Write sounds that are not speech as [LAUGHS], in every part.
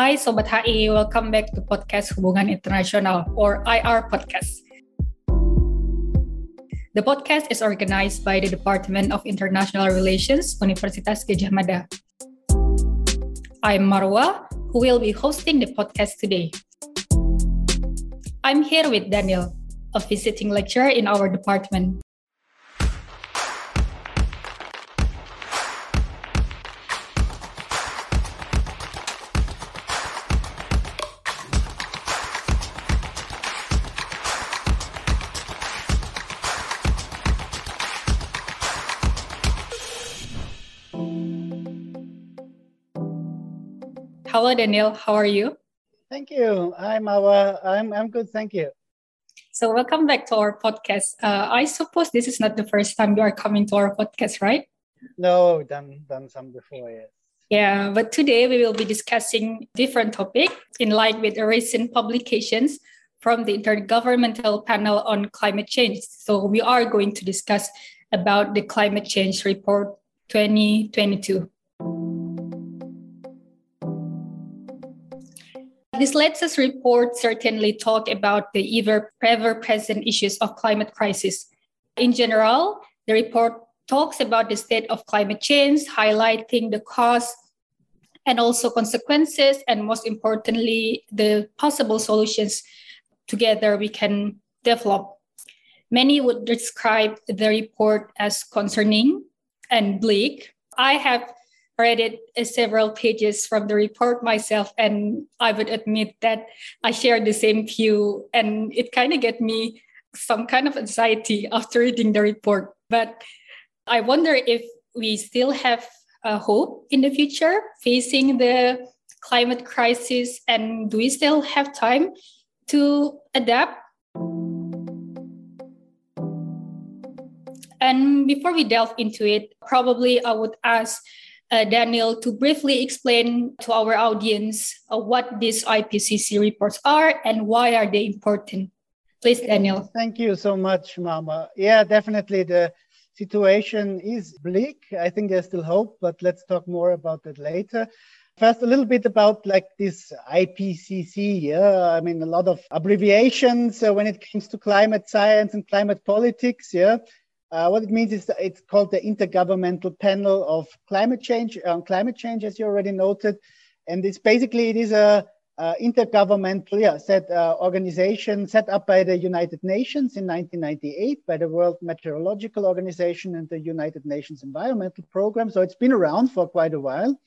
Hai Sobat HI, welcome back to podcast Hubungan Internasional or IR Podcast. The podcast is organized by the Department of International Relations, Universitas Gadjah Mada. I'm Marwa, who will be hosting the podcast today. I'm here with Daniel, a visiting lecturer in our department. Hello, Daniel. How are you? Thank you. I'm our, I'm I'm good. Thank you. So welcome back to our podcast. Uh, I suppose this is not the first time you are coming to our podcast, right? No, done done some before. Yes. Yeah, but today we will be discussing different topic in line with the recent publications from the Intergovernmental Panel on Climate Change. So we are going to discuss about the Climate Change Report 2022. This latest report certainly talk about the ever, ever present issues of climate crisis. In general, the report talks about the state of climate change, highlighting the cause and also consequences, and most importantly, the possible solutions together we can develop. Many would describe the report as concerning and bleak. I have read it uh, several pages from the report myself, and I would admit that I share the same view, and it kind of get me some kind of anxiety [LAUGHS] after reading the report. But I wonder if we still have a hope in the future facing the climate crisis, and do we still have time to adapt? And before we delve into it, probably I would ask uh, Daniel to briefly explain to our audience uh, what these IPCC reports are and why are they important. Please, Daniel. Thank you so much, Marwa. Yeah, definitely the situation is bleak. I think there's still hope, but let's talk more about that later. First, a little bit about like this IPCC. Yeah, I mean a lot of abbreviations uh, when it comes to climate science and climate politics. Yeah, uh, what it means is it's called the Intergovernmental Panel of Climate Change on uh, climate change, as you already noted, and it's basically it is a uh, intergovernmental yeah, set uh, organization set up by the United Nations in 1998 by the World Meteorological Organization and the United Nations Environmental Program. So it's been around for quite a while.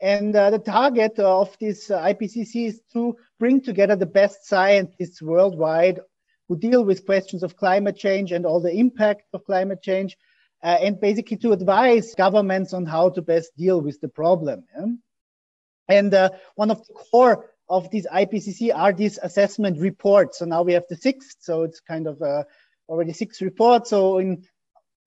And uh, the target of this uh, IPCC is to bring together the best scientists worldwide who deal with questions of climate change and all the impact of climate change, uh, and basically to advise governments on how to best deal with the problem. Yeah? And uh, one of the core of these IPCC are these assessment reports. So now we have the sixth, so it's kind of uh, already six reports. So in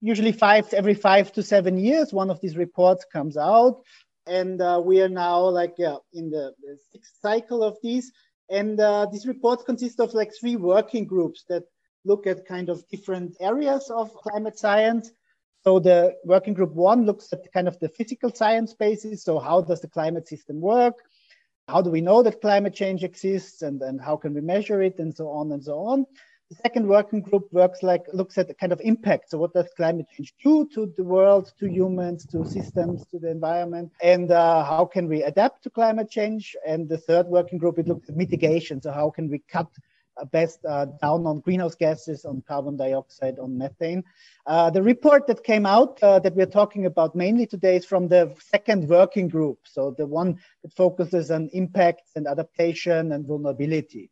usually five every five to seven years, one of these reports comes out, and uh, we are now like yeah, in the, the sixth cycle of these. And uh, these reports consist of like three working groups that look at kind of different areas of climate science. So the working group one looks at kind of the physical science basis. So how does the climate system work? How do we know that climate change exists and, and how can we measure it and so on and so on. The second working group works like looks at the kind of impact. So what does climate change do to the world, to humans, to systems, to the environment, and uh, how can we adapt to climate change? And the third working group it looks at mitigation. So how can we cut uh, best uh, down on greenhouse gases, on carbon dioxide, on methane. Uh, the report that came out uh, that we're talking about mainly today is from the second working group. So the one that focuses on impacts and adaptation and vulnerability.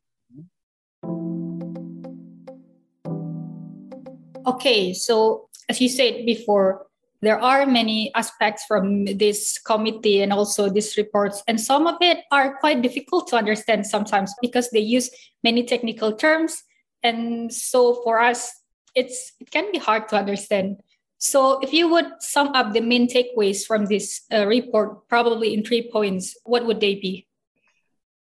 Okay, so as you said before, there are many aspects from this committee and also these reports, and some of it are quite difficult to understand sometimes because they use many technical terms, and so for us, it's it can be hard to understand. So, if you would sum up the main takeaways from this uh, report, probably in three points, what would they be?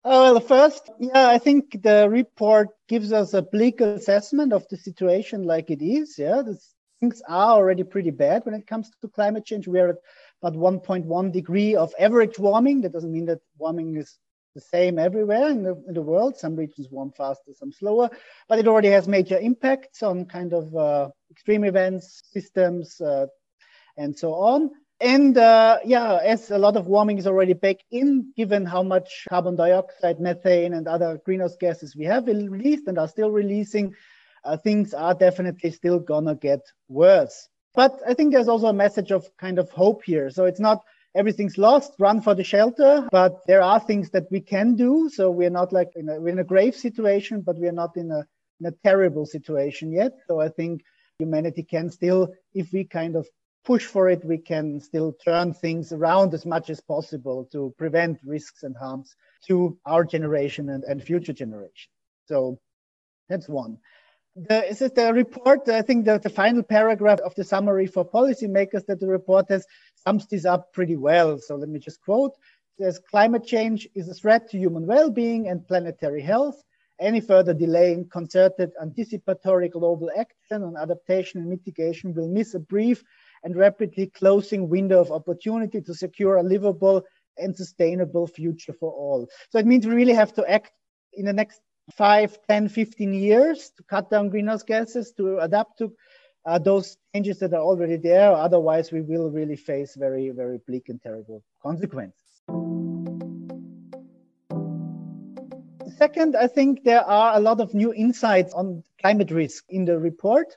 Oh, well, first, yeah, I think the report gives us a bleak assessment of the situation like it is. Yeah, the things are already pretty bad when it comes to climate change. We are at about 1.1 degree of average warming. That doesn't mean that warming is the same everywhere in the, in the world. Some regions warm faster, some slower, but it already has major impacts on kind of uh, extreme events, systems, uh, and so on. And uh, yeah, as a lot of warming is already back in, given how much carbon dioxide, methane, and other greenhouse gases we have released and are still releasing, uh, things are definitely still gonna get worse. But I think there's also a message of kind of hope here. So it's not everything's lost, run for the shelter, but there are things that we can do. So we're not like in a, we're in a grave situation, but we're not in a, in a terrible situation yet. So I think humanity can still, if we kind of push for it, we can still turn things around as much as possible to prevent risks and harms to our generation and, and future generation. So that's one. The, is it the report? I think that the final paragraph of the summary for policymakers that the report has sums this up pretty well. So let me just quote. Says climate change is a threat to human well-being and planetary health. Any further delay in concerted anticipatory global action on adaptation and mitigation will miss a brief and rapidly closing window of opportunity to secure a livable and sustainable future for all. So it means we really have to act in the next 5, 10, 15 years to cut down greenhouse gases, to adapt to uh, those changes that are already there. Otherwise, we will really face very, very bleak and terrible consequences. Second, I think there are a lot of new insights on climate risk in the report.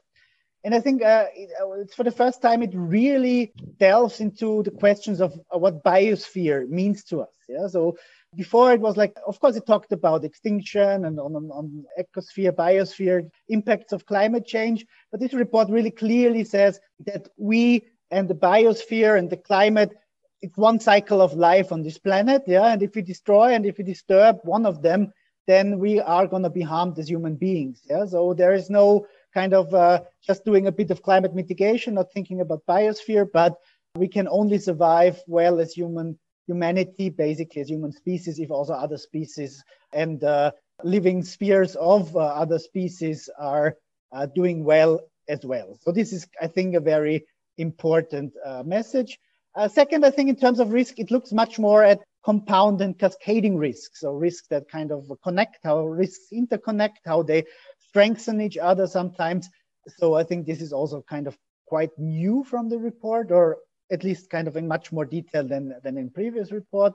And I think uh, uh, it's for the first time it really delves into the questions of uh, what biosphere means to us. Yeah. So before it was like, of course, it talked about extinction and on, on, on ecosphere, biosphere, impacts of climate change. But this report really clearly says that we and the biosphere and the climate, it's one cycle of life on this planet. Yeah. And if we destroy and if we disturb one of them, then we are going to be harmed as human beings. Yeah. So there is no kind of uh, just doing a bit of climate mitigation, not thinking about biosphere, but we can only survive well as human humanity, basically as human species, if also other species and uh, living spheres of uh, other species are uh, doing well as well. So this is, I think, a very important uh, message. Uh, second, I think in terms of risk, it looks much more at compound and cascading risks, so risks that kind of connect, how risks interconnect, how they strengthen each other sometimes. So I think this is also kind of quite new from the report, or at least kind of in much more detail than, than in previous report.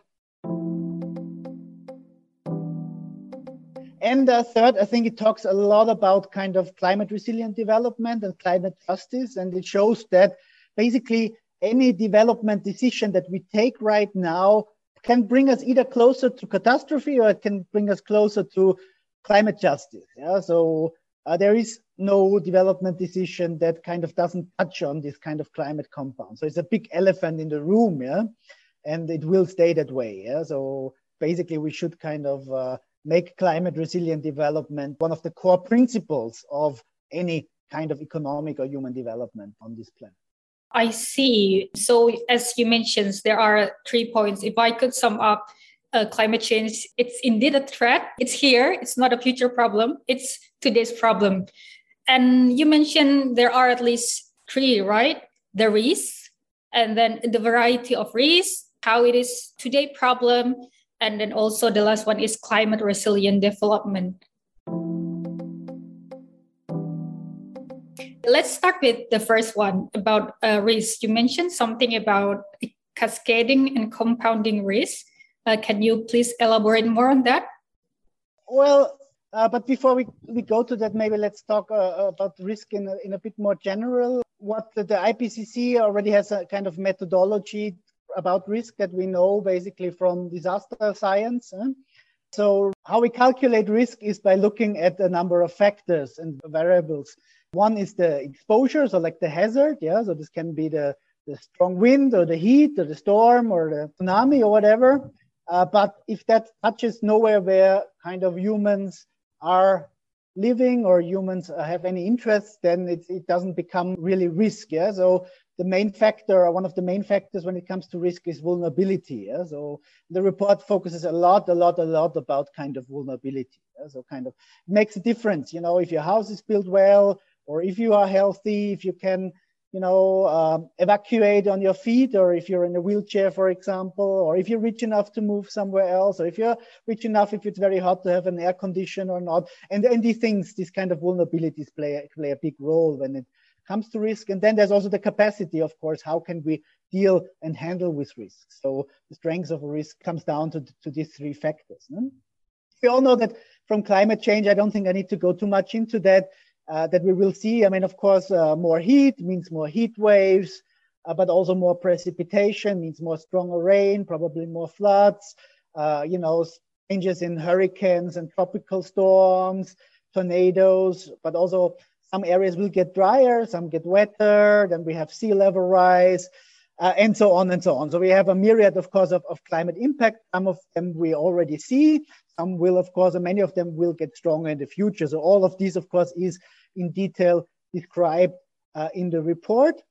And uh, third, I think it talks a lot about kind of climate resilient development and climate justice. And it shows that basically any development decision that we take right now can bring us either closer to catastrophe or it can bring us closer to climate justice. Yeah, so uh, there is no development decision that kind of doesn't touch on this kind of climate compound. So it's a big elephant in the room, yeah, and it will stay that way. Yeah, so basically we should kind of uh, make climate resilient development one of the core principles of any kind of economic or human development on this planet. I see. So, as you mentioned, there are three points. If I could sum up uh, climate change, it's indeed a threat. It's here. It's not a future problem. It's today's problem. And you mentioned there are at least three, right? The risks, and then the variety of risks, how it is today problem, and then also the last one is climate resilient development. Let's start with the first one about uh, risk. You mentioned something about cascading and compounding risk. Uh, can you please elaborate more on that? Well, uh, but before we, we go to that, maybe let's talk uh, about risk in a, in a bit more general. What the, the IPCC already has a kind of methodology about risk that we know basically from disaster science. Huh? So, how we calculate risk is by looking at a number of factors and variables. One is the exposure, so like the hazard, yeah. So this can be the the strong wind or the heat or the storm or the tsunami or whatever. Uh, but if that touches nowhere where kind of humans are living or humans have any interest, then it, it doesn't become really risk. Yeah. So the main factor, or one of the main factors when it comes to risk is vulnerability. Yeah? So the report focuses a lot, a lot, a lot about kind of vulnerability. Yeah? So kind of makes a difference, you know, if your house is built well, or if you are healthy, if you can you know, um, evacuate on your feet, or if you're in a wheelchair, for example, or if you're rich enough to move somewhere else, or if you're rich enough, if it's very hot to have an air condition or not. And, and these things, these kind of vulnerabilities play, play a big role when it comes to risk. And then there's also the capacity, of course, how can we deal and handle with risk? So the strength of a risk comes down to, to these three factors. No? We all know that from climate change, I don't think I need to go too much into that uh, that we will see. I mean, of course, uh, more heat means more heat waves, uh, but also more precipitation means more stronger rain, probably more floods, uh, you know, changes in hurricanes and tropical storms, tornadoes, but also some areas will get drier, some get wetter, then we have sea level rise. Uh, and so on and so on. So we have a myriad, of course, of, of climate impact. Some of them we already see, some will, of course, and many of them will get stronger in the future. So all of these, of course, is in detail described uh, in the report.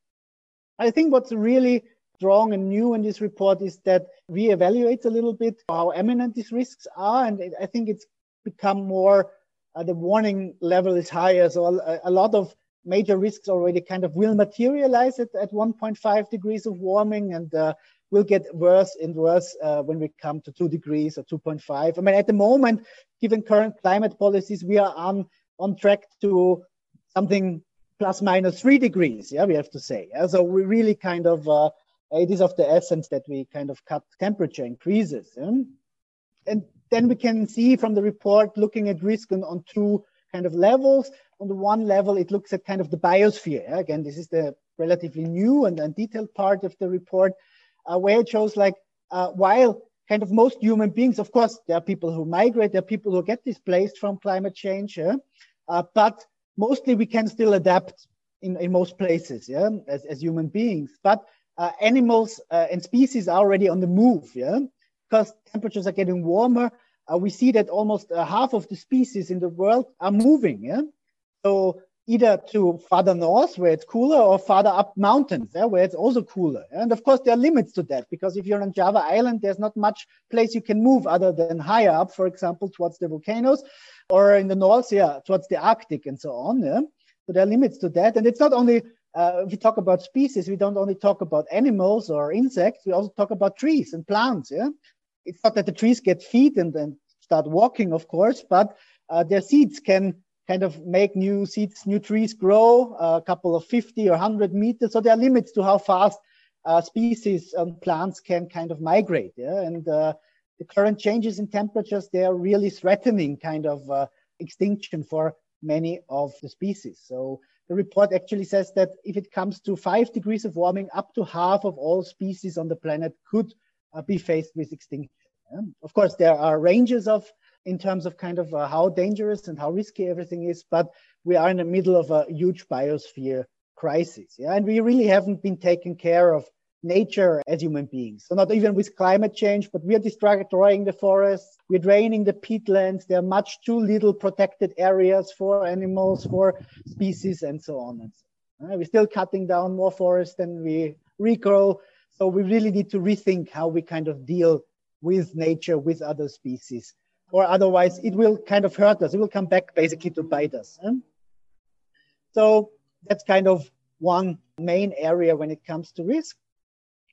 I think what's really strong and new in this report is that we evaluate a little bit how eminent these risks are. And I think it's become more, uh, the warning level is higher. So a, a, lot of major risks already kind of will materialize at, at 1.5 degrees of warming. And uh, will get worse and worse uh, when we come to two degrees or 2.5. I mean, at the moment, given current climate policies, we are on, on track to something plus minus three degrees. Yeah, we have to say. Yeah? So we really kind of, uh, it is of the essence that we kind of cut temperature increases. Yeah? And then we can see from the report looking at risk on, on two kind of levels. On the one level, it looks at kind of the biosphere. Again, this is the relatively new and, and detailed part of the report uh, where it shows like uh, while kind of most human beings, of course, there are people who migrate, there are people who get displaced from climate change, yeah? uh, but mostly we can still adapt in, in most places, yeah, as, as human beings. But uh, animals uh, and species are already on the move, yeah, because temperatures are getting warmer. Uh, we see that almost half of the species in the world are moving, yeah. So either to farther north where it's cooler or farther up mountains yeah, where it's also cooler. And of course, there are limits to that because if you're on Java Island, there's not much place you can move other than higher up, for example, towards the volcanoes or in the north, yeah, towards the Arctic and so on. Yeah? So there are limits to that. And it's not only, uh, we talk about species, we don't only talk about animals or insects, we also talk about trees and plants. Yeah. It's not that the trees get feet and then start walking, of course, but uh, their seeds can kind of make new seeds, new trees grow a couple of 50 or 100 meters. So there are limits to how fast uh, species and plants can kind of migrate. Yeah? And uh, the current changes in temperatures, they are really threatening kind of uh, extinction for many of the species. So the report actually says that if it comes to five degrees of warming, up to half of all species on the planet could uh, be faced with extinction. Yeah? Of course, there are ranges of in terms of kind of uh, how dangerous and how risky everything is, but we are in the middle of a huge biosphere crisis. Yeah, and we really haven't been taking care of nature as human beings. So not even with climate change, but we are destroying the forests, we're draining the peatlands. There are much too little protected areas for animals, for species, and so on and so on. We're still cutting down more forests than we regrow. So we really need to rethink how we kind of deal with nature, with other species or otherwise it will kind of hurt us. It will come back basically to bite us. Eh? So that's kind of one main area when it comes to risk.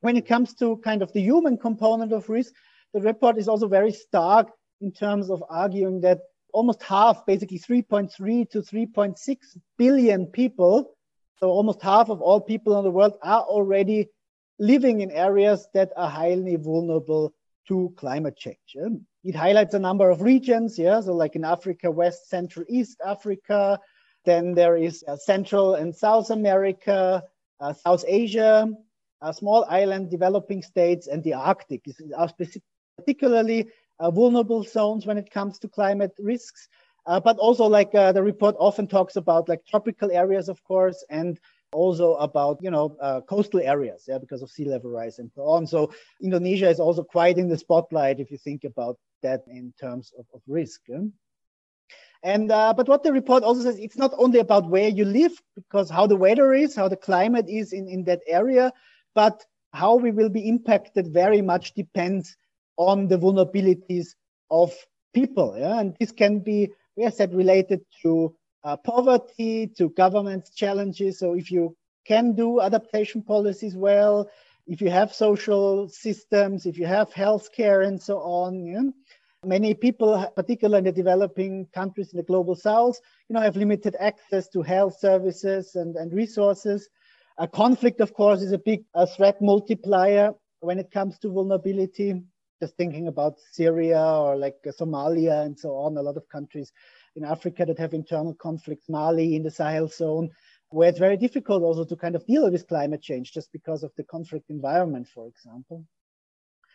When it comes to kind of the human component of risk, the report is also very stark in terms of arguing that almost half, basically 3.3 to 3.6 billion people, so almost half of all people in the world are already living in areas that are highly vulnerable to climate change. Eh? It highlights a number of regions, yeah, so like in Africa, West, Central, East Africa. Then there is uh, Central and South America, uh, South Asia, a small island developing states, and the Arctic are particularly uh, vulnerable zones when it comes to climate risks. Uh, but also, like uh, the report often talks about, like tropical areas, of course, and also about you know uh, coastal areas yeah because of sea level rise and so on so indonesia is also quite in the spotlight if you think about that in terms of, of risk and uh, but what the report also says it's not only about where you live because how the weather is how the climate is in, in that area but how we will be impacted very much depends on the vulnerabilities of people yeah and this can be we have said related to uh, poverty to government challenges. So if you can do adaptation policies well, if you have social systems, if you have healthcare and so on. Yeah? Many people, particularly in the developing countries in the global south, you know, have limited access to health services and, and resources. A conflict, of course, is a big a threat multiplier when it comes to vulnerability. Just thinking about Syria or like uh, Somalia and so on, a lot of countries in Africa that have internal conflicts, Mali in the Sahel zone, where it's very difficult also to kind of deal with climate change just because of the conflict environment, for example.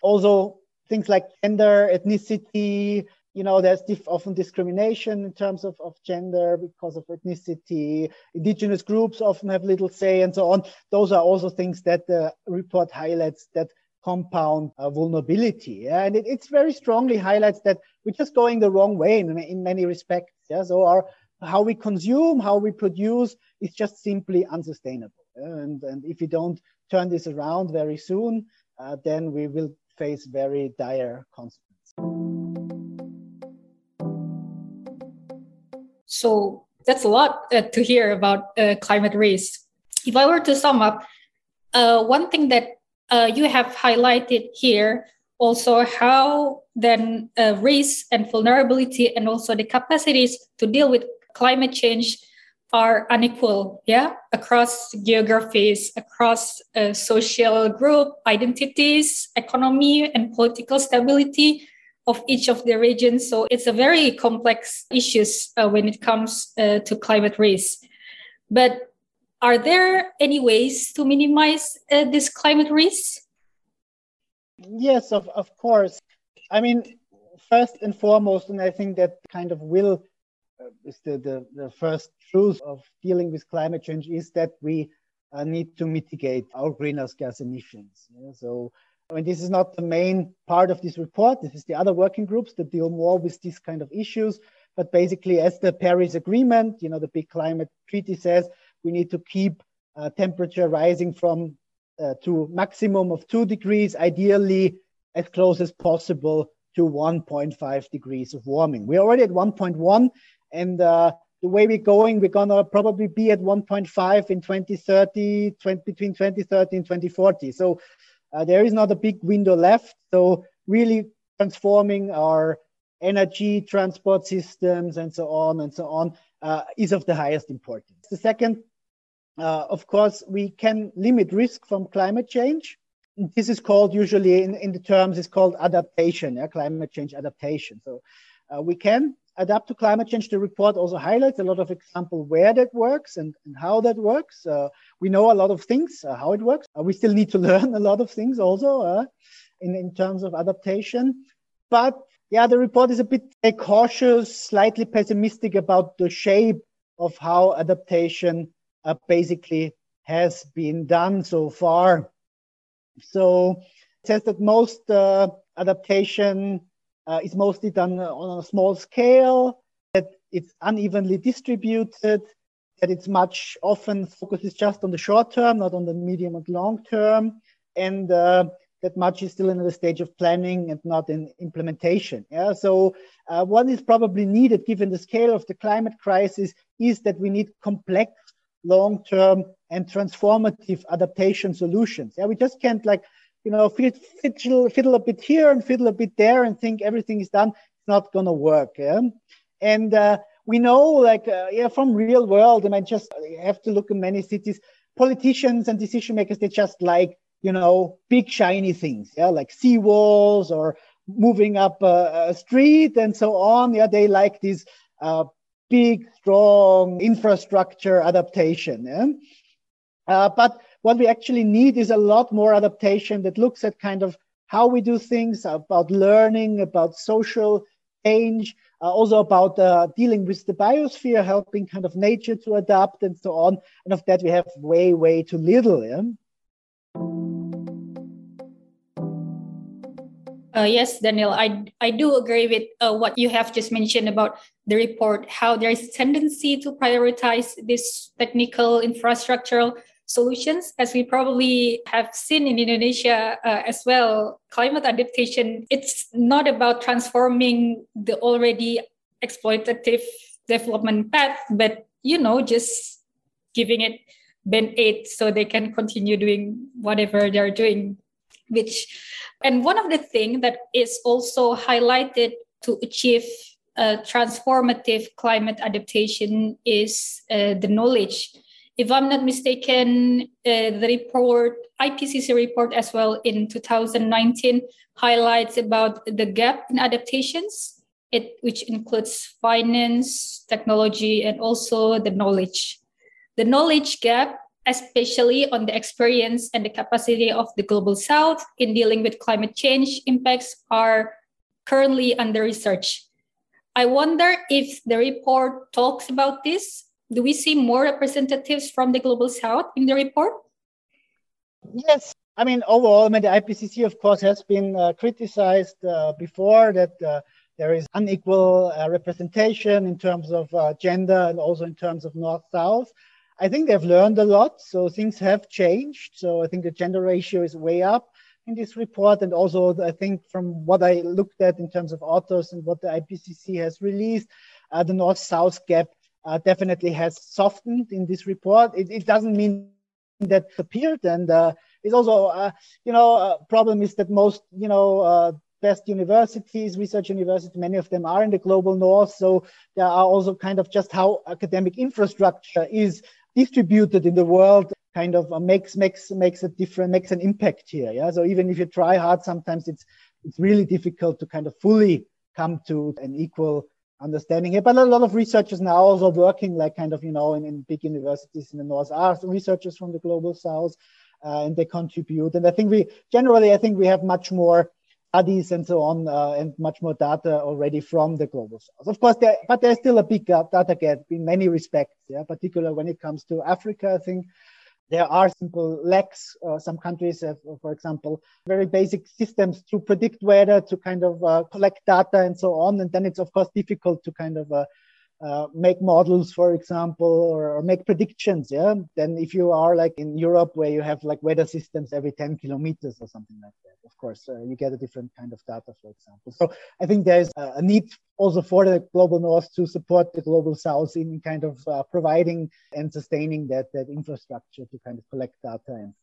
Also, things like gender, ethnicity, you know, there's often discrimination in terms of, of gender because of ethnicity. Indigenous groups often have little say and so on. Those are also things that the report highlights that compound uh, vulnerability. Yeah? And it, it's very strongly highlights that we're just going the wrong way in, in many respects. Yeah? So our how we consume, how we produce is just simply unsustainable. And, and if we don't turn this around very soon, uh, then we will face very dire consequences. So that's a lot uh, to hear about uh, climate risk. If I were to sum up, uh, one thing that uh, you have highlighted here also how then uh, risk and vulnerability and also the capacities to deal with climate change are unequal yeah? Across geographies across uh, social group identities economy and political stability of each of the regions. So it's a very complex issues uh, when it comes uh, to climate risk but are there any ways to minimize uh, this climate risk yes of, of course. I mean first and foremost and i think that kind of will is the, the, the, first truth of dealing with climate change is that we uh, need to mitigate our greenhouse gas emissions. Yeah? So, I mean, this is not the main part of this report. This is the other working groups that deal more with these kind of issues. But basically, as the Paris Agreement, you know, the big climate treaty says, we need to keep uh, temperature rising from uh, to maximum of two degrees, ideally as close as possible to 1.5 degrees of warming. We're already at 1.1 and uh, the way we're going, we're gonna probably be at 1.5 in 2030, 20, between 2030 and 2040. So uh, there is not a big window left. So really transforming our energy transport systems and so on and so on uh, is of the highest importance. The second, uh, of course, we can limit risk from climate change. This is called usually in, in the terms, it's called adaptation, yeah, climate change adaptation. So uh, we can adapt to climate change, the report also highlights a lot of example where that works and, and how that works. Uh, we know a lot of things, uh, how it works. Uh, we still need to [LAUGHS] learn a lot of things also uh, in, in terms of adaptation. But yeah, the report is a bit cautious, slightly pessimistic about the shape of how adaptation uh, basically has been done so far. So it says that most uh, adaptation uh, is mostly done on a small scale, that it's unevenly distributed, that it's much often focuses just on the short term, not on the medium and long term, and uh, that much is still in the stage of planning and not in implementation. Yeah, so uh, what is probably needed given the scale of the climate crisis is that we need complex, long-term, and transformative adaptation solutions. Yeah, we just can't like you know, fiddle, fiddle a bit here and fiddle a bit there and think everything is done. It's not going to work. Yeah? And uh, we know, like, uh, yeah, from real world, I mean, just you have to look in many cities, politicians and decision makers, they just like, you know, big shiny things, yeah, like seawalls or moving up a, a, street and so on. Yeah, they like this uh, big, strong infrastructure adaptation. Yeah? Uh, but what we actually need is a lot more adaptation that looks at kind of how we do things, about learning, about social change, uh, also about uh, dealing with the biosphere, helping kind of nature to adapt and so on. And of that, we have way, way too little. Yeah? Uh, yes, Daniel, I, I do agree with uh, what you have just mentioned about the report, how there is a tendency to prioritize this technical infrastructural solutions. As we probably have seen in Indonesia uh, as well, climate adaptation, it's not about transforming the already exploitative development path, but, you know, just giving it band aid so they can continue doing whatever they're doing. Which, and one of the things that is also highlighted to achieve a transformative climate adaptation is uh, the knowledge. If I'm not mistaken, uh, the report, IPCC report as well in 2019 highlights about the gap in adaptations, it, which includes finance, technology, and also the knowledge. The knowledge gap, especially on the experience and the capacity of the global south in dealing with climate change impacts, are currently under research. I wonder if the report talks about this. Do we see more representatives from the global south in the report? Yes. I mean, overall, I mean, the IPCC, of course, has been uh, criticized uh, before that uh, there is unequal uh, representation in terms of uh, gender and also in terms of North South. I think they've learned a lot. So things have changed. So I think the gender ratio is way up in this report. And also, I think from what I looked at in terms of authors and what the IPCC has released, uh, the North South gap uh, definitely has softened in this report. It, it doesn't mean that appeared. And uh, it's also, uh, you know, a problem is that most, you know, uh, best universities, research universities, many of them are in the global north. So there are also kind of just how academic infrastructure is distributed in the world kind of uh, makes makes makes a different makes an impact here yeah so even if you try hard sometimes it's it's really difficult to kind of fully come to an equal understanding here but a lot of researchers now also working like kind of you know in, in big universities in the north are researchers from the global south uh, and they contribute and i think we generally i think we have much more studies and so on, uh, and much more data already from the global south. Of course, there, but there's still a big data gap in many respects, yeah, particularly when it comes to Africa. I think there are simple lacks. Uh, some countries have, for example, very basic systems to predict weather, to kind of uh, collect data and so on. And then it's, of course, difficult to kind of uh, uh, make models, for example, or, or, make predictions. Yeah. Then if you are like in Europe where you have like weather systems every 10 kilometers or something like that, of course, uh, you get a different kind of data, for example. So I think there's a need also for the global north to support the global south in kind of uh, providing and sustaining that, that infrastructure to kind of collect data and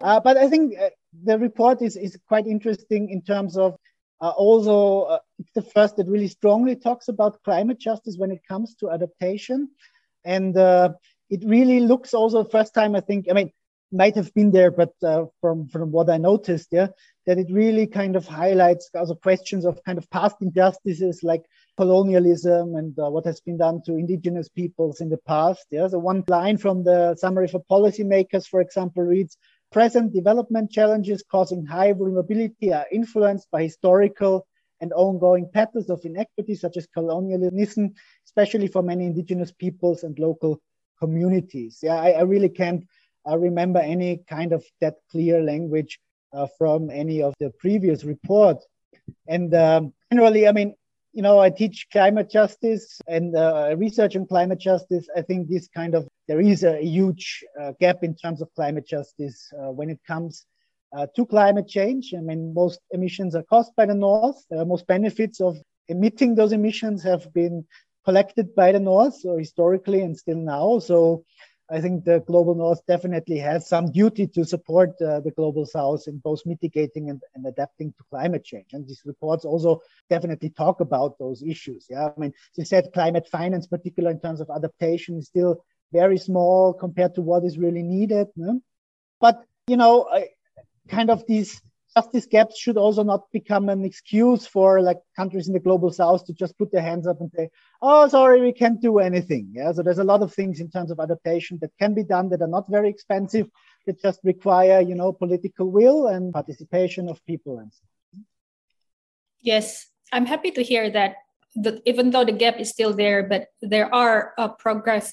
uh, but I think uh, the report is, is quite interesting in terms of uh, also, uh, the first that really strongly talks about climate justice when it comes to adaptation. And uh, it really looks also first time, I think, I mean, might have been there, but uh, from, from what I noticed, yeah, that it really kind of highlights also questions of kind of past injustices like colonialism and uh, what has been done to indigenous peoples in the past. Yeah, so one line from the summary for policymakers, for example, reads Present development challenges causing high vulnerability are influenced by historical and ongoing patterns of inequity, such as colonialism, especially for many indigenous peoples and local communities. Yeah, I, I really can't uh, remember any kind of that clear language uh, from any of the previous reports. And um, generally, I mean, you know, I teach climate justice and uh, research on climate justice. I think this kind of there is a huge uh, gap in terms of climate justice uh, when it comes uh, to climate change. I mean, most emissions are caused by the North. most benefits of emitting those emissions have been collected by the North, so historically and still now. So I think the global north definitely has some duty to support uh, the global south in both mitigating and, and, adapting to climate change. And these reports also definitely talk about those issues. Yeah, I mean, they said climate finance, particularly in terms of adaptation, is still very small compared to what is really needed. No? But you know, I, kind of these justice gaps should also not become an excuse for like countries in the global south to just put their hands up and say, oh, sorry, we can't do anything. Yeah. So there's a lot of things in terms of adaptation that can be done that are not very expensive, that just require, you know, political will and participation of people and stuff. Yes, I'm happy to hear that. The, even though the gap is still there, but there are uh, progress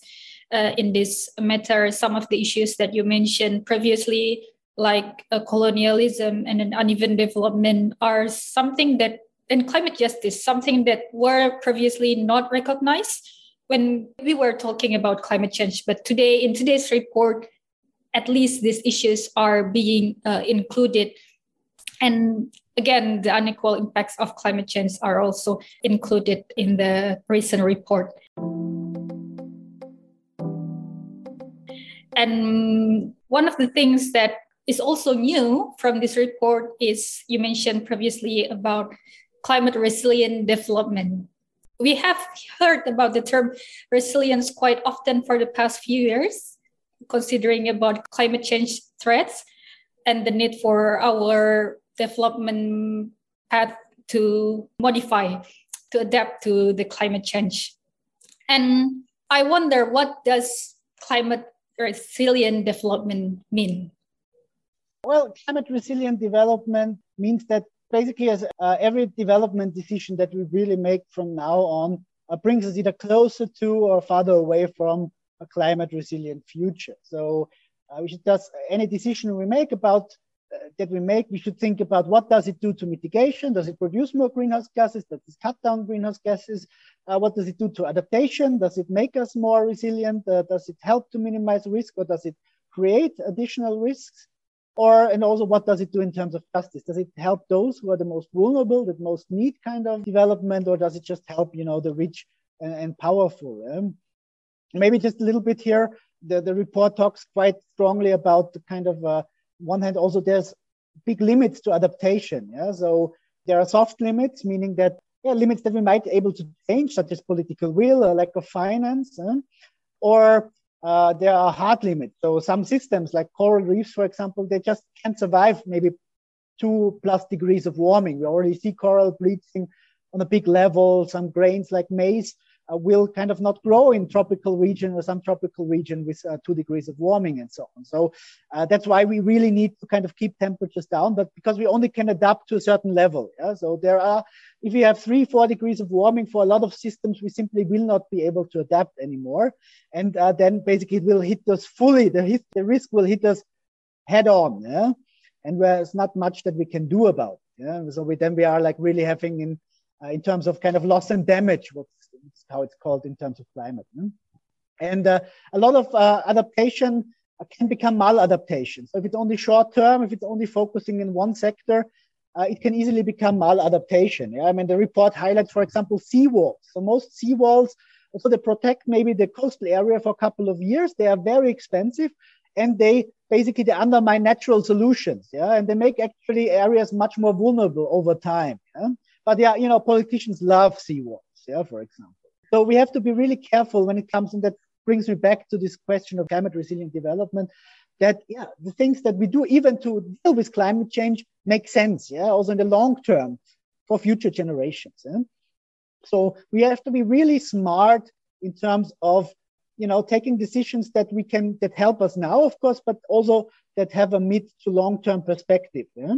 uh, in this matter. Some of the issues that you mentioned previously like colonialism and an uneven development are something that and climate justice something that were previously not recognized when we were talking about climate change. But today in today's report at least these issues are being uh, included. And again the unequal impacts of climate change are also included in the recent report. And one of the things that is also new from this report is you mentioned previously about climate resilient development. We have heard about the term resilience quite often for the past few years, considering about climate change threats and the need for our development path to modify, to adapt to the climate change. And I wonder what does climate resilient development mean? Well, climate resilient development means that basically as uh, every development decision that we really make from now on uh, brings us either closer to or farther away from a climate resilient future. So uh, we should just any decision we make about uh, that we make, we should think about what does it do to mitigation? Does it produce more greenhouse gases? Does it cut down greenhouse gases? Uh, what does it do to adaptation? Does it make us more resilient? Uh, does it help to minimize risk or does it create additional risks? Or, and also what does it do in terms of justice? Does it help those who are the most vulnerable, that most need kind of development, or does it just help, you know, the rich and, and powerful? Um, maybe just a little bit here, the, the report talks quite strongly about the kind of uh, one hand, also there's big limits to adaptation. Yeah, so there are soft limits, meaning that yeah, limits that we might be able to change, such as political will or lack of finance, eh? or uh, there are hard limits. So some systems, like coral reefs, for example, they just can't survive maybe two plus degrees of warming. We already see coral bleaching on a big level. Some grains like maize will kind of not grow in tropical region or some tropical region with uh, two degrees of warming and so on. So uh, that's why we really need to kind of keep temperatures down, but because we only can adapt to a certain level. Yeah? So there are, if we have three, four degrees of warming for a lot of systems, we simply will not be able to adapt anymore. And uh, then basically it will hit us fully. The, the risk will hit us head on. Yeah? And there's not much that we can do about. Yeah? So we, then we are like really having in, uh, in terms of kind of loss and damage, what's how it's called in terms of climate. And uh, a lot of uh, adaptation can become maladaptation. So if it's only short term, if it's only focusing in one sector, uh, it can easily become maladaptation. Yeah? I mean, the report highlights, for example, seawalls. So most seawalls, so they protect maybe the coastal area for a couple of years. They are very expensive, and they basically they undermine natural solutions. Yeah, and they make actually areas much more vulnerable over time. Yeah? But yeah, you know, politicians love seawalls. Yeah, for example. So we have to be really careful when it comes, and that brings me back to this question of climate resilient development. That yeah, the things that we do even to deal with climate change make sense. Yeah, also in the long term for future generations. Yeah? So we have to be really smart in terms of you know taking decisions that we can that help us now, of course, but also that have a mid to long term perspective. Yeah?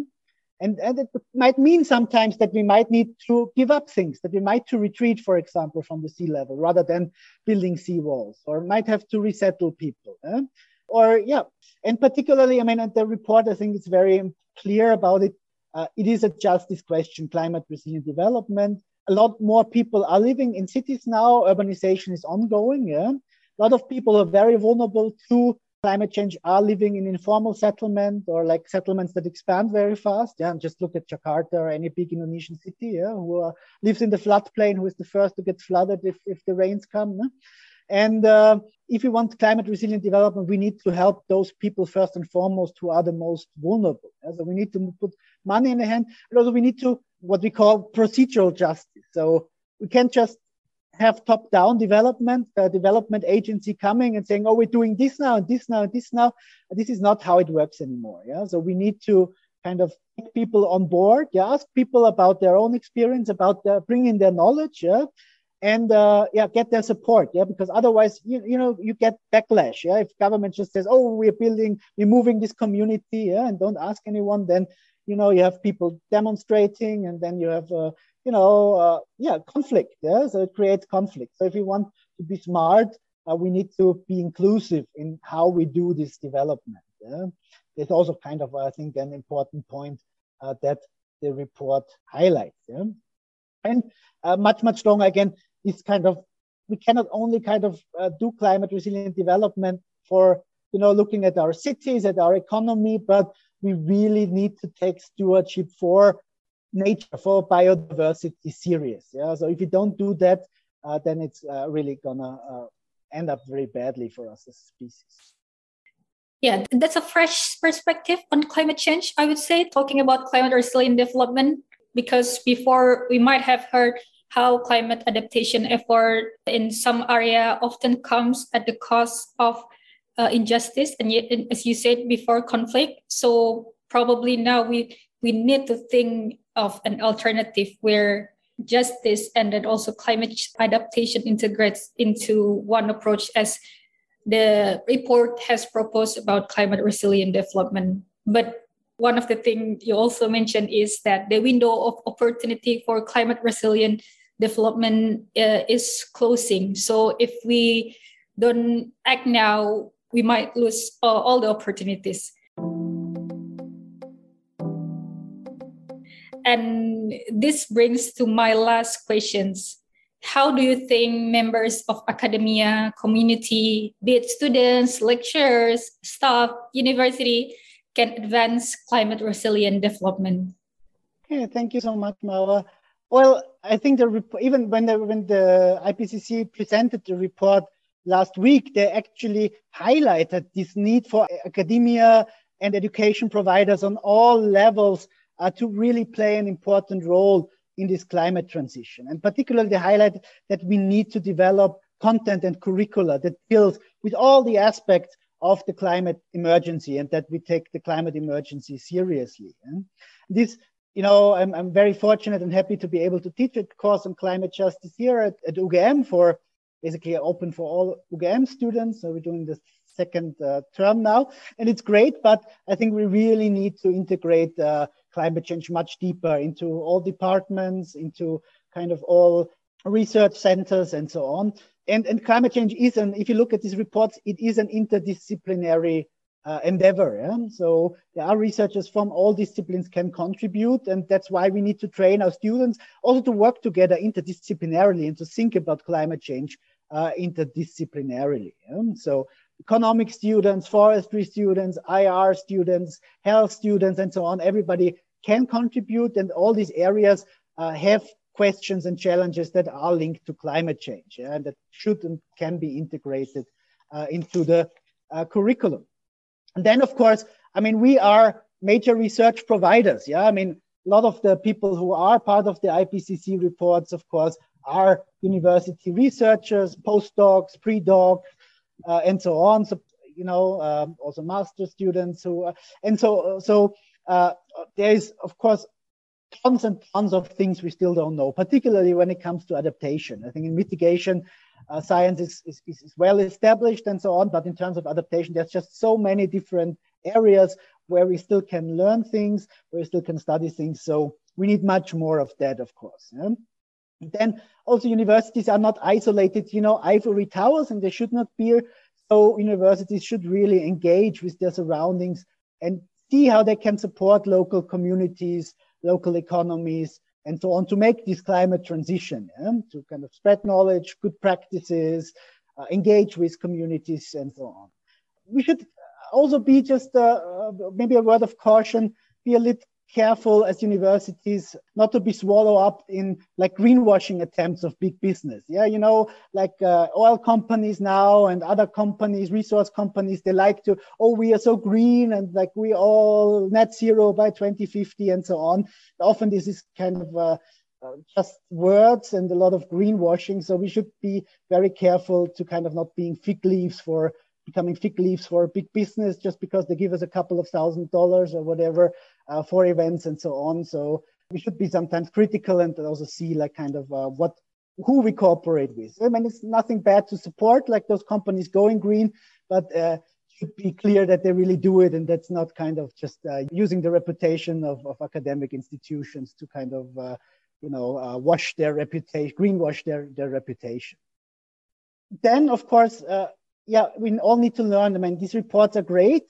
And, and it might mean sometimes that we might need to give up things, that we might to retreat, for example, from the sea level rather than building sea walls, or might have to resettle people. Eh? Or, yeah, and particularly, I mean, the report, I think it's very clear about it. Uh, it is a justice question, climate resilient development. A lot more people are living in cities now. Urbanization is ongoing. Yeah? A lot of people are very vulnerable to climate change are living in informal settlement or like settlements that expand very fast. Yeah, and just look at Jakarta or any big Indonesian city, yeah, who uh, lives in the floodplain, who is the first to get flooded if, if the rains come. And uh, if we want climate resilient development, we need to help those people first and foremost who are the most vulnerable. Yeah? So we need to put money in the hand, but also we need to what we call procedural justice. So we can't just have top-down development, the development agency coming and saying, "Oh, we're doing this now and this now and this now." This is not how it works anymore. Yeah, so we need to kind of get people on board. Yeah, ask people about their own experience, about their, bringing their knowledge. Yeah, and uh, yeah, get their support. Yeah, because otherwise, you, you know, you get backlash. Yeah, if government just says, "Oh, we're building, we're moving this community," yeah, and don't ask anyone, then you know you have people demonstrating, and then you have uh, you know, uh, yeah, conflict. Yeah, so it creates conflict. So if we want to be smart, uh, we need to be inclusive in how we do this development. Yeah, it's also kind of, I think, an important point uh, that the report highlights. Yeah, and uh, much much longer again, this kind of we cannot only kind of uh, do climate resilient development for you know looking at our cities, at our economy, but we really need to take stewardship for nature for biodiversity serious. Yeah, so if you don't do that, uh, then it's uh, really gonna uh, end up very badly for us as species. Yeah, that's a fresh perspective on climate change, I would say, talking about climate resilient development, because before we might have heard how climate adaptation effort in some area often comes at the cost of uh, injustice and yet as you said before conflict so probably now we we need to think of an alternative where justice and then also climate adaptation integrates into one approach as the report has proposed about climate resilient development. But one of the things you also mentioned is that the window of opportunity for climate resilient development uh, is closing. So if we don't act now, we might lose uh, all the opportunities. And this brings to my last questions. How do you think members of academia, community, be it students, lecturers, staff, university, can advance climate resilient development? Yeah, thank you so much, Marwa. Well, I think the even when the when the IPCC presented the report last week, they actually highlighted this need for academia and education providers on all levels uh, to really play an important role in this climate transition. And particularly they highlight that we need to develop content and curricula that deals with all the aspects of the climate emergency and that we take the climate emergency seriously. And this, you know, I'm, I'm very fortunate and happy to be able to teach a course on climate justice here at, at UGM for basically open for all UGM students. So we're doing the second uh, term now, and it's great. But I think we really need to integrate uh, climate change much deeper into all departments, into kind of all research centers and so on. And, and climate change is an, if you look at these reports, it is an interdisciplinary uh, endeavor. Yeah? So there are researchers from all disciplines can contribute, and that's why we need to train our students also to work together interdisciplinarily and to think about climate change uh, interdisciplinarily. Yeah? So economic students, forestry students, IR students, health students, and so on. Everybody can contribute, and all these areas uh, have questions and challenges that are linked to climate change yeah, and that should and can be integrated uh, into the uh, curriculum. And then, of course, I mean, we are major research providers. Yeah, I mean, a lot of the people who are part of the IPCC reports, of course, are university researchers, postdocs, pre-docs, uh, and so on. So you know, um, also master students who, uh, and so so uh, there is of course tons and tons of things we still don't know, particularly when it comes to adaptation. I think in mitigation, uh, science is, is, is well established and so on, but in terms of adaptation, there's just so many different areas where we still can learn things, where we still can study things. So we need much more of that, of course. Yeah? Then also universities are not isolated, you know, ivory towers, and they should not be. So universities should really engage with their surroundings and see how they can support local communities, local economies, and so on to make this climate transition, yeah? to kind of spread knowledge, good practices, uh, engage with communities, and so on. We should also be just uh, uh maybe a word of caution, be a little careful as universities not to be swallowed up in like greenwashing attempts of big business. Yeah, you know, like uh, oil companies now and other companies, resource companies, they like to, oh, we are so green and like we all net zero by 2050 and so on. Often this is kind of uh, uh, just words and a lot of greenwashing. So we should be very careful to kind of not being fig leaves for becoming fig leaves for a big business just because they give us a couple of thousand dollars or whatever uh, for events and so on. So we should be sometimes critical and also see like kind of uh, what who we cooperate with. I mean, it's nothing bad to support like those companies going green, but uh, should be clear that they really do it and that's not kind of just uh, using the reputation of, of academic institutions to kind of uh, you know uh, wash their reputation, greenwash their their reputation. Then, of course, uh, yeah, we all need to learn. I mean, these reports are great.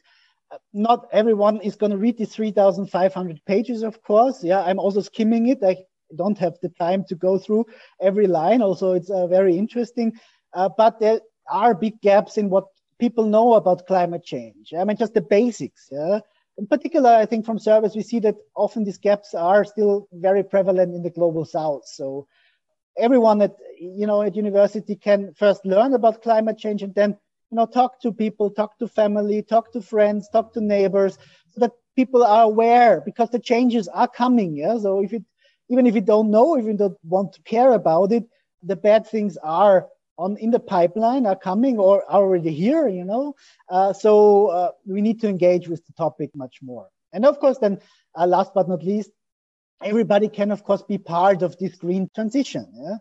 Not everyone is going to read these 3,500 pages, of course. Yeah, I'm also skimming it. I don't have the time to go through every line. Also, it's uh, very interesting. Uh, but there are big gaps in what people know about climate change. I mean, just the basics. Yeah. In particular, I think from surveys, we see that often these gaps are still very prevalent in the global south. So everyone at you know at university can first learn about climate change and then you know, talk to people, talk to family, talk to friends, talk to neighbors, so that people are aware because the changes are coming. Yeah. So if it, even if you don't know, if you don't want to care about it, the bad things are on in the pipeline, are coming or are already here. You know. Uh, so uh, we need to engage with the topic much more. And of course, then uh, last but not least, everybody can of course be part of this green transition. Yeah?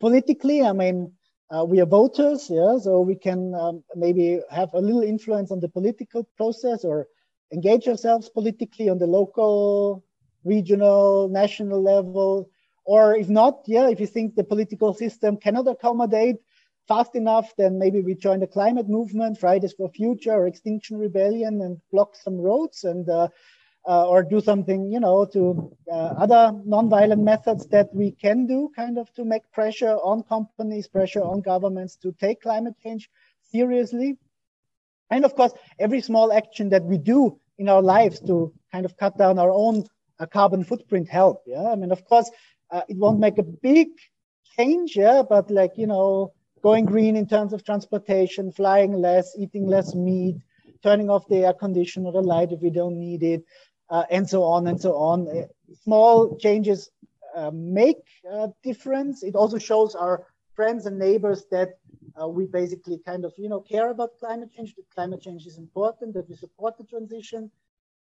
Politically, I mean, uh, we are voters, yeah, so we can um, maybe have a little influence on the political process or engage ourselves politically on the local, regional, national level. Or if not, yeah, if you think the political system cannot accommodate fast enough, then maybe we join the climate movement, Fridays for Future or Extinction Rebellion and block some roads and uh, uh, or do something, you know, to uh, other non-violent methods that we can do, kind of to make pressure on companies, pressure on governments to take climate change seriously. And of course, every small action that we do in our lives to kind of cut down our own uh, carbon footprint help. Yeah, I mean, of course, uh, it won't make a big change, yeah, but like you know, going green in terms of transportation, flying less, eating less meat, turning off the air conditioner or the light if we don't need it, uh, and so on and so on. Uh, small changes uh, make a difference. It also shows our friends and neighbors that uh, we basically kind of you know care about climate change. That climate change is important. That we support the transition.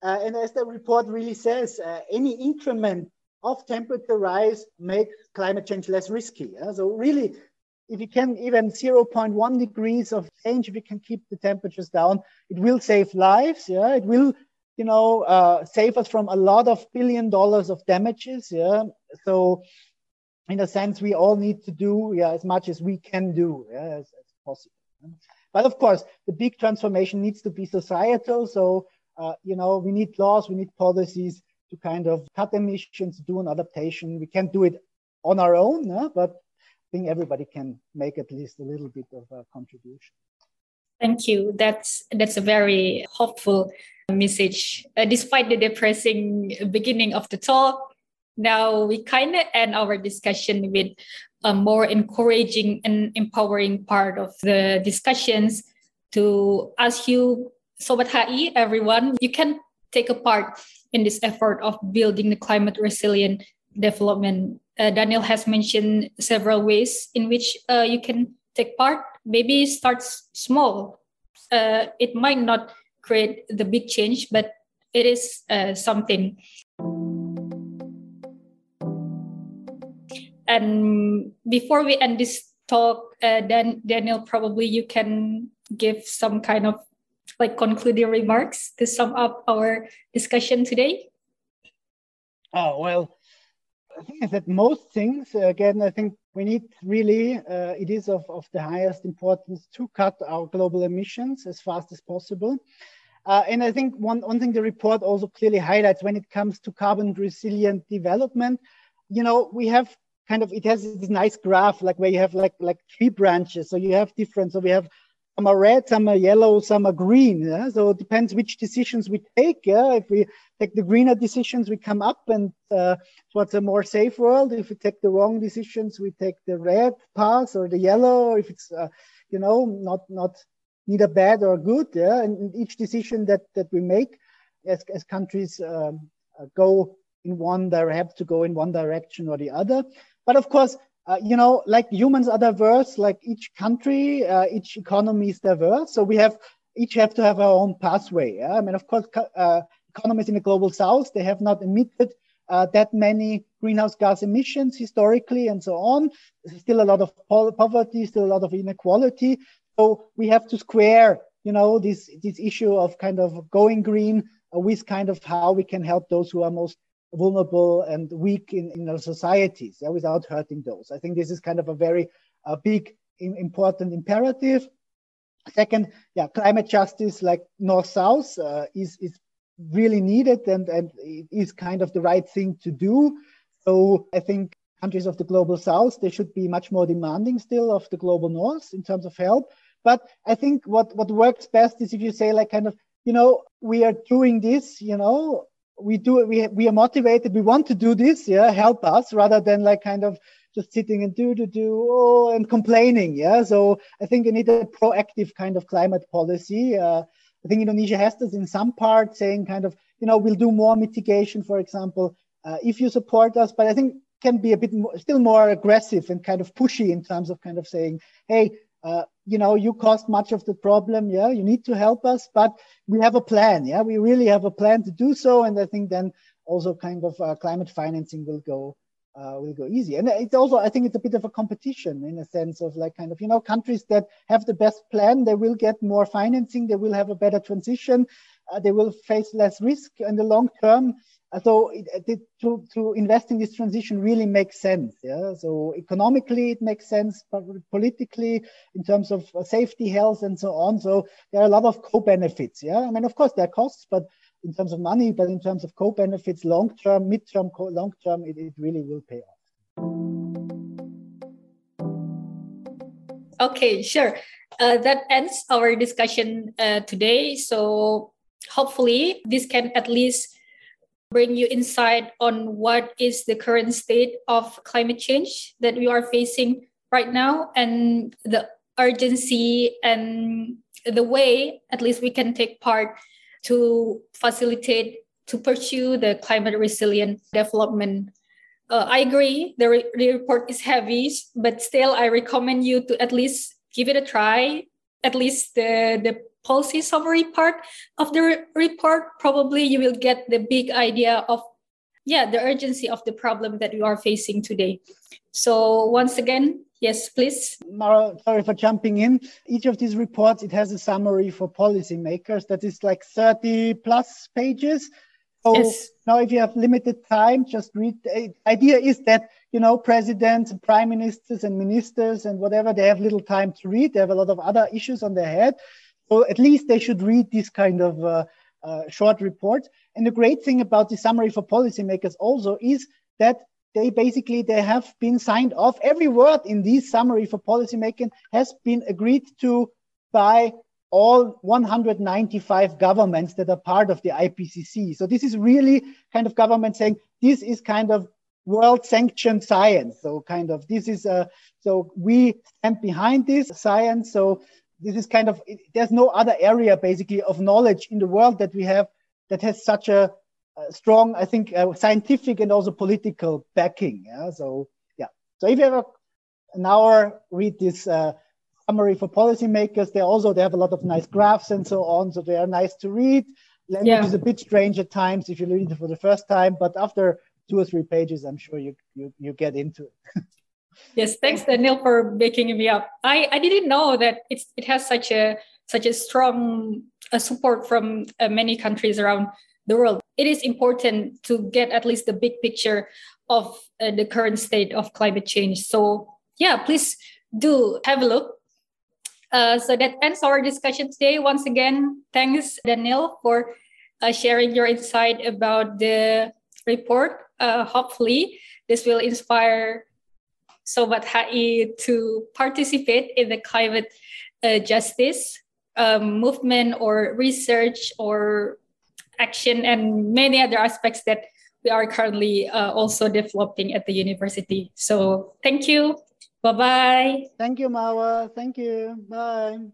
Uh, and as the report really says, uh, any increment of temperature rise makes climate change less risky. So really, if you can even 0.1 degrees of change, if you can keep the temperatures down, it will save lives. Yeah, it will you know, uh, save us from a lot of billion dollars of damages. Yeah. So in a sense, we all need to do yeah, as much as we can do yeah, as, as possible. But of course, the big transformation needs to be societal. So, uh, you know, we need laws, we need policies to kind of cut emissions, do an adaptation. We can't do it on our own, but I think everybody can make at least a little bit of a contribution. Thank you. That's that's a very hopeful message. Uh, despite the depressing beginning of the talk, now we kind of end our discussion with a more encouraging and empowering part of the discussions to ask you, Sobat HI, everyone, you can take a part in this effort of building the climate resilient development. Uh, Daniel has mentioned several ways in which uh, you can take part. Maybe start small. Uh, it might not create the big change, but it is uh, something. And before we end this talk, uh, then Daniel, probably you can give some kind of like concluding remarks to sum up our discussion today. Oh well, I think that most things again. I think we need really uh, it is of, of the highest importance to cut our global emissions as fast as possible. Uh, and I think one, one thing the report also clearly highlights when it comes to carbon resilient development, you know, we have kind of, it has this nice graph, like where you have like, like tree branches. So you have different, so we have some are red, some are yellow, some are green. Yeah? So it depends which decisions we take. Yeah? If we take the greener decisions, we come up and uh, towards a more safe world. If we take the wrong decisions, we take the red path or the yellow. If it's, uh, you know, not not neither bad or good. Yeah, and each decision that that we make as as countries um, uh, go in one direction, have to go in one direction or the other. But of course, uh, you know, like humans are diverse. Like each country, uh, each economy is diverse. So we have each have to have our own pathway. Yeah? I mean, of course, uh, economies in the global south they have not emitted uh, that many greenhouse gas emissions historically and so on. There's still a lot of poverty, still a lot of inequality. So we have to square, you know, this this issue of kind of going green with kind of how we can help those who are most vulnerable and weak in, in our societies yeah, without hurting those. I think this is kind of a very uh, big, important imperative. Second, yeah, climate justice like north-south uh, is, is really needed and, and it is kind of the right thing to do. So I think countries of the global south, they should be much more demanding still of the global north in terms of help. But I think what, what works best is if you say like kind of, you know, we are doing this, you know, we do we, we are motivated, we want to do this, yeah, help us rather than like kind of just sitting and do, do, do, oh, and complaining. Yeah. So I think you need a proactive kind of climate policy. Uh, I think Indonesia has this in some part saying kind of, you know, we'll do more mitigation, for example, uh, if you support us. But I think can be a bit more, still more aggressive and kind of pushy in terms of kind of saying, hey, uh, you know, you caused much of the problem. Yeah, you need to help us, but we have a plan. Yeah, we really have a plan to do so. And I think then also kind of uh, climate financing will go uh, will go easy. And it's also, I think it's a bit of a competition in a sense of like kind of, you know, countries that have the best plan, they will get more financing, they will have a better transition, they will face less risk in the long term. Uh, so it, it, to, to invest in this transition really makes sense. Yeah. So economically, it makes sense, but politically, in terms of uh, safety, health, and so on. So there are a lot of co-benefits. Yeah. I mean, of course, there are costs, but in terms of money, but in terms of co-benefits, long-term, mid-term, long-term, it, it really will pay off. Okay, sure. Uh, that ends our discussion uh, today. So hopefully this can at least bring you insight on what is the current state of climate change that we are facing right now and the urgency and the way at least we can take part to facilitate to pursue the climate resilient development. Uh, I agree, the, re- the report is heavy, but still, I recommend you to at least give it a try. At least the, the policy summary part of the re- report, probably you will get the big idea of yeah the urgency of the problem that we are facing today. So once again, Yes, please. Marwa, sorry for jumping in. Each of these reports, it has a summary for policymakers that is like 30 plus pages. So yes. now if you have limited time, just read. The idea is that, you know, presidents and prime ministers and ministers and whatever, they have little time to read. They have a lot of other issues on their head. So at least they should read this kind of uh, uh, short report. And the great thing about the summary for policymakers also is that they basically they have been signed off. Every word in this summary for policymaking has been agreed to by all 195 governments that are part of the IPCC. So this is really kind of government saying this is kind of world sanctioned science. So kind of this is a so we stand behind this science. So this is kind of there's no other area basically of knowledge in the world that we have that has such a uh, strong, I think, uh, scientific and also political backing. Yeah? So, yeah. So if you have a, an hour, read this uh, summary for policymakers. They also they have a lot of nice graphs and so on. So they are nice to read. Language yeah. is a bit strange at times if you read it for the first time, but after two or three pages, I'm sure you you, you get into it. [LAUGHS] yes, thanks Daniel for baking me up. I, I didn't know that it's it has such a such a strong uh, support from uh, many countries around the world. It is important to get at least the big picture of uh, the current state of climate change. So, yeah, please do have a look. Uh, so that ends our discussion today. Once again, thanks, Daniel, for uh, sharing your insight about the report. Uh, hopefully, this will inspire Sobat HI to participate in the climate uh, justice um, movement or research or action and many other aspects that we are currently uh, also developing at the university. So thank you. Bye bye. Thank you, Marwa. Thank you. Bye.